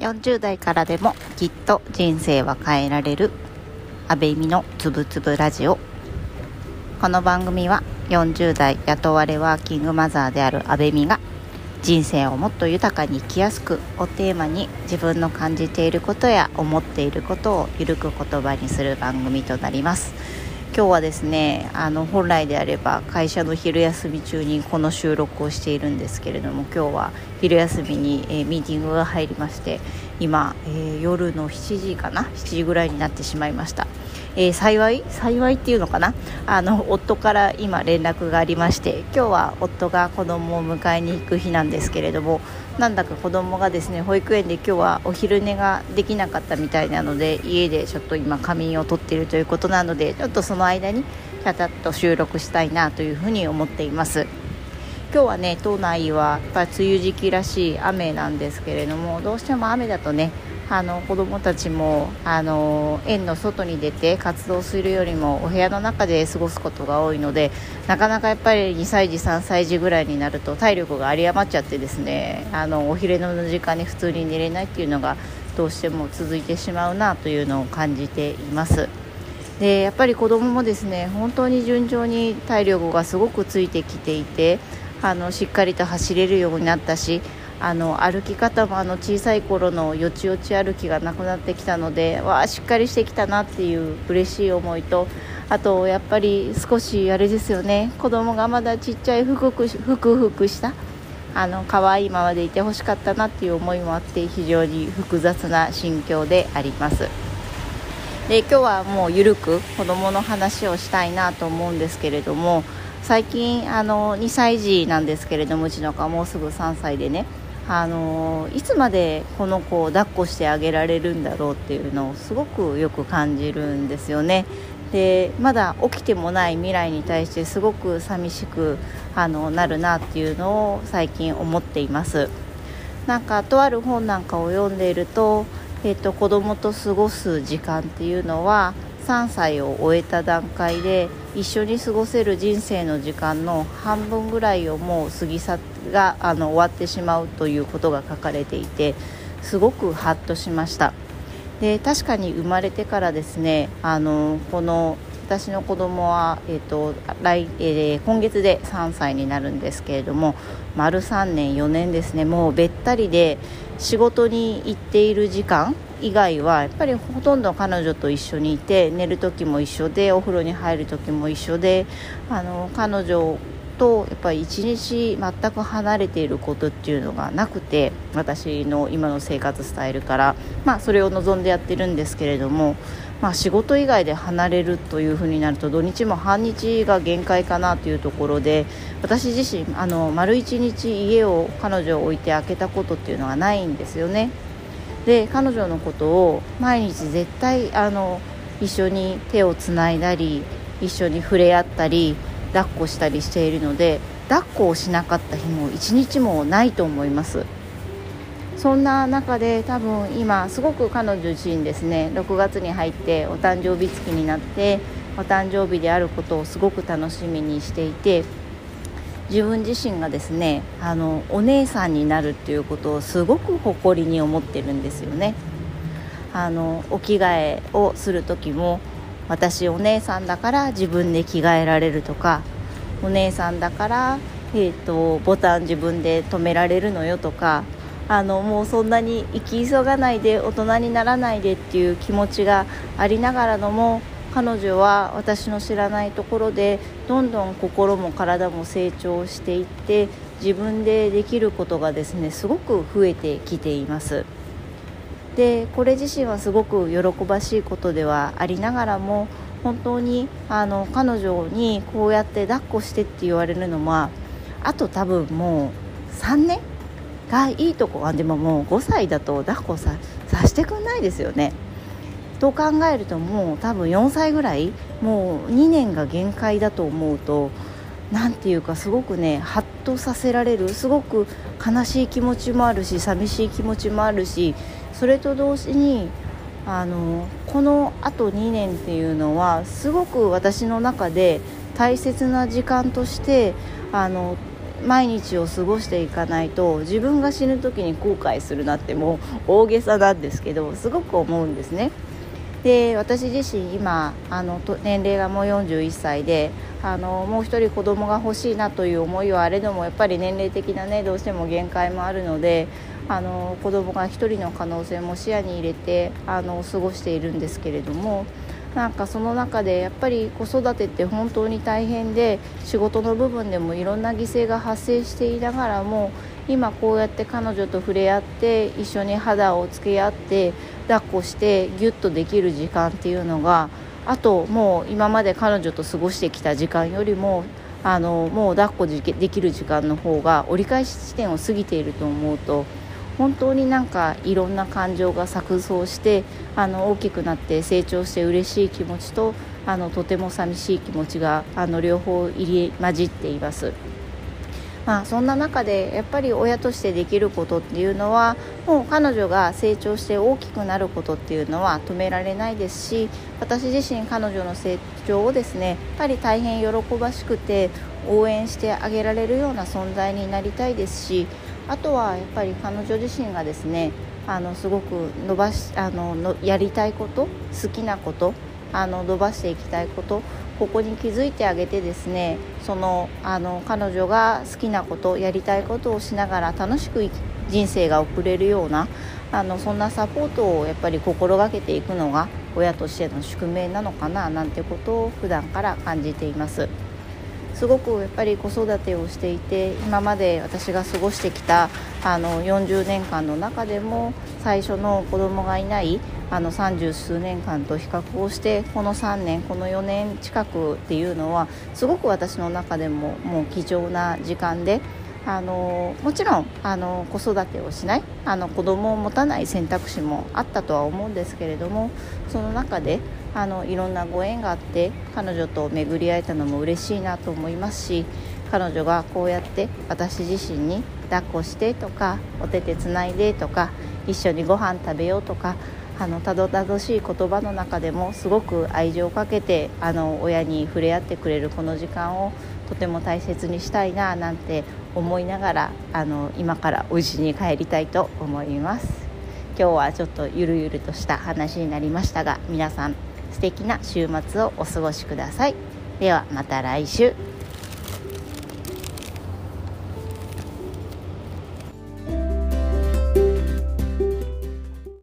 40代からでもきっと人生は変えられる安倍美のつぶつぶラジオ。この番組は40代雇われワーキングマザーである安倍美が人生をもっと豊かに生きやすくをテーマに自分の感じていることや思っていることをゆるく言葉にする番組となります。今日はですねあの本来であれば会社の昼休み中にこの収録をしているんですけれども今日は昼休みに、えー、ミーティングが入りまして今、えー、夜の7時かな？7時ぐらいになってしまいました。えー、幸い幸いっていうのかな？あの夫から今連絡がありまして今日は夫が子供を迎えに行く日なんですけれどもなんだか子供がですね保育園で今日はお昼寝ができなかったみたいなので家でちょっと今仮眠をとっているということなのでちょっとその間にちゃちゃっと収録したいなというふうに思っています。今日はね島内はやっぱり梅雨時期らしい雨なんですけれどもどうしても雨だとねあの子どもたちもあの園の外に出て活動するよりもお部屋の中で過ごすことが多いのでなかなかやっぱり2歳児3歳児ぐらいになると体力が有り余っちゃってですねあのお昼寝の時間に普通に寝れないっていうのがどうしても続いてしまうなというのを感じています。でやっぱり子どももですね本当に順調に体力がすごくついてきていてあのしっかりと走れるようになったしあの歩き方もあの小さい頃のよちよち歩きがなくなってきたのでわあしっかりしてきたなっていう嬉しい思いとあとやっぱり少しあれですよね。子供がまだちっちゃいふくふくふくしたあの可愛いままでいてほしかったなっていう思いもあって非常に複雑な心境であります。で今日はもうゆるく子供の話をしたいなと思うんですけれども最近あの2歳児なんですけれどもうちの子はもうすぐ3歳でねあのいつまでこの子を抱っこしてあげられるんだろうっていうのをすごくよく感じるんですよね。でまだ起きてもない未来に対してすごく寂しくあのなるなっていうのを最近思っていますなんかとある本なんかを読んでいると,、えーと、と子供と過ごす時間っていうのは13歳を終えた段階で一緒に過ごせる人生の時間の半分ぐらいをもう過ぎ去があの終わってしまうということが書かれていてすごくハッとしました。で確かに生まれてからですねあのこの私の子供は、えーと来えー、今月で3歳になるんですけれども丸3年4年ですねもうべったりで仕事に行っている時間以外はやっぱりほとんど彼女と一緒にいて寝る時も一緒でお風呂に入る時も一緒であの彼女とやっぱり一日全く離れていることっていうのがなくて私の今の生活スタイルから、まあ、それを望んでやってるんですけれども、まあ、仕事以外で離れるというふうになると土日も半日が限界かなというところで私自身あの丸一日家を彼女を置いて開けたことっていうのはないんですよね。で彼女のことを毎日絶対あの一緒に手をつないだり一緒に触れ合ったり抱っこしたりしているので抱っこをしなかった日も一日もないと思います。そんな中で多分今すごく彼女自身ですね6月に入ってお誕生日月になってお誕生日であることをすごく楽しみにしていて自分自身がですねあのお姉さんになるっていうことをすごく誇りに思ってるんですよね。あのお着替えをする時も私お姉さんだから自分で着替えられるとかお姉さんだから、えーと、ボタン自分で止められるのよとかあのもうそんなに生き急がないで大人にならないでっていう気持ちがありながらのも彼女は私の知らないところでどんどん心も体も成長していって自分でできることがですねすごく増えてきています。でこれ自身はすごく喜ばしいことではありながらも本当にあの彼女にこうやって抱っこしてって言われるのはあと多分もう3年がいいとこはでももう5歳だと抱っこささしてくんないですよね。と考えるともう多分4歳ぐらいもう2年が限界だと思うと何ていうかすごくねハッとさせられるすごく悲しい気持ちもあるし寂しい気持ちもあるしそれと同時にあのこのあと2年っていうのはすごく私の中で大切な時間としてあの毎日を過ごしていかないと自分が死ぬ時に後悔するなってもう大げさなんですけどすごく思うんですね。で私自身今あの年齢がもう41歳であのもう一人子供が欲しいなという思いはあれどもやっぱり年齢的なねどうしても限界もあるのであの子供が1人の可能性も視野に入れてあの過ごしているんですけれどもなんかその中でやっぱり子育てって本当に大変で仕事の部分でもいろんな犠牲が発生していながらも今こうやって彼女と触れ合って一緒に肌をつけ合って抱っこしてギュッとできる時間っていうのがあともう今まで彼女と過ごしてきた時間よりもあのもう抱っこできる時間の方が折り返し地点を過ぎていると思うと本当になんかいろんな感情が錯綜してあの大きくなって成長して嬉しい気持ちとあのとても寂しい気持ちがあの両方入り混じっています。まあ、そんな中でやっぱり親としてできることっていうのはもう彼女が成長して大きくなることっていうのは止められないですし私自身彼女の成長をですねやっぱり大変喜ばしくて応援してあげられるような存在になりたいですしあとはやっぱり彼女自身がですねあのすごく伸ばしあののやりたいこと好きなことあの伸ばしていきたいことここに気づいてあげてですねそのあの彼女が好きなことやりたいことをしながら楽しく人生が送れるようなあのそんなサポートをやっぱり心がけていくのが親としての宿命なのかななんてことを普段から感じています。すごくやっぱり子育てをしていて今まで私が過ごしてきたあの40年間の中でも最初の子供がいないあの30数年間と比較をしてこの3年この4年近くっていうのはすごく私の中でももう貴重な時間で。あのもちろんあの子育てをしないあの子供を持たない選択肢もあったとは思うんですけれどもその中であのいろんなご縁があって彼女と巡り会えたのも嬉しいなと思いますし彼女がこうやって私自身に抱っこしてとかお手手つないでとか一緒にご飯食べようとかあのたどたどしい言葉の中でもすごく愛情をかけてあの親に触れ合ってくれるこの時間をとても大切にしたいななんて思いながらあの今からお家に帰りたいと思います。今日はちょっとゆるゆるとした話になりましたが皆さん素敵な週末をお過ごしください。ではまた来週。